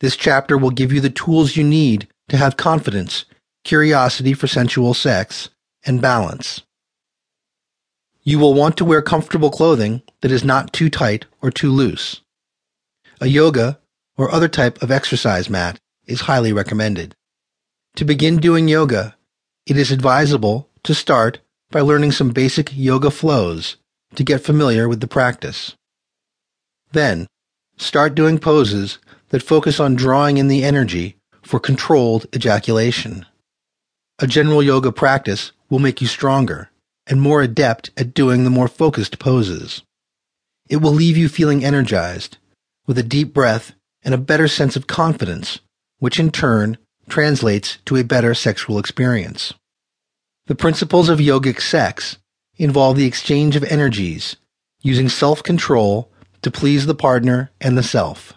This chapter will give you the tools you need to have confidence, curiosity for sensual sex, and balance. You will want to wear comfortable clothing that is not too tight or too loose. A yoga or other type of exercise mat is highly recommended. To begin doing yoga, it is advisable to start by learning some basic yoga flows to get familiar with the practice. Then, start doing poses that focus on drawing in the energy for controlled ejaculation. A general yoga practice will make you stronger and more adept at doing the more focused poses. It will leave you feeling energized, with a deep breath and a better sense of confidence, which in turn translates to a better sexual experience. The principles of yogic sex involve the exchange of energies, using self-control to please the partner and the self.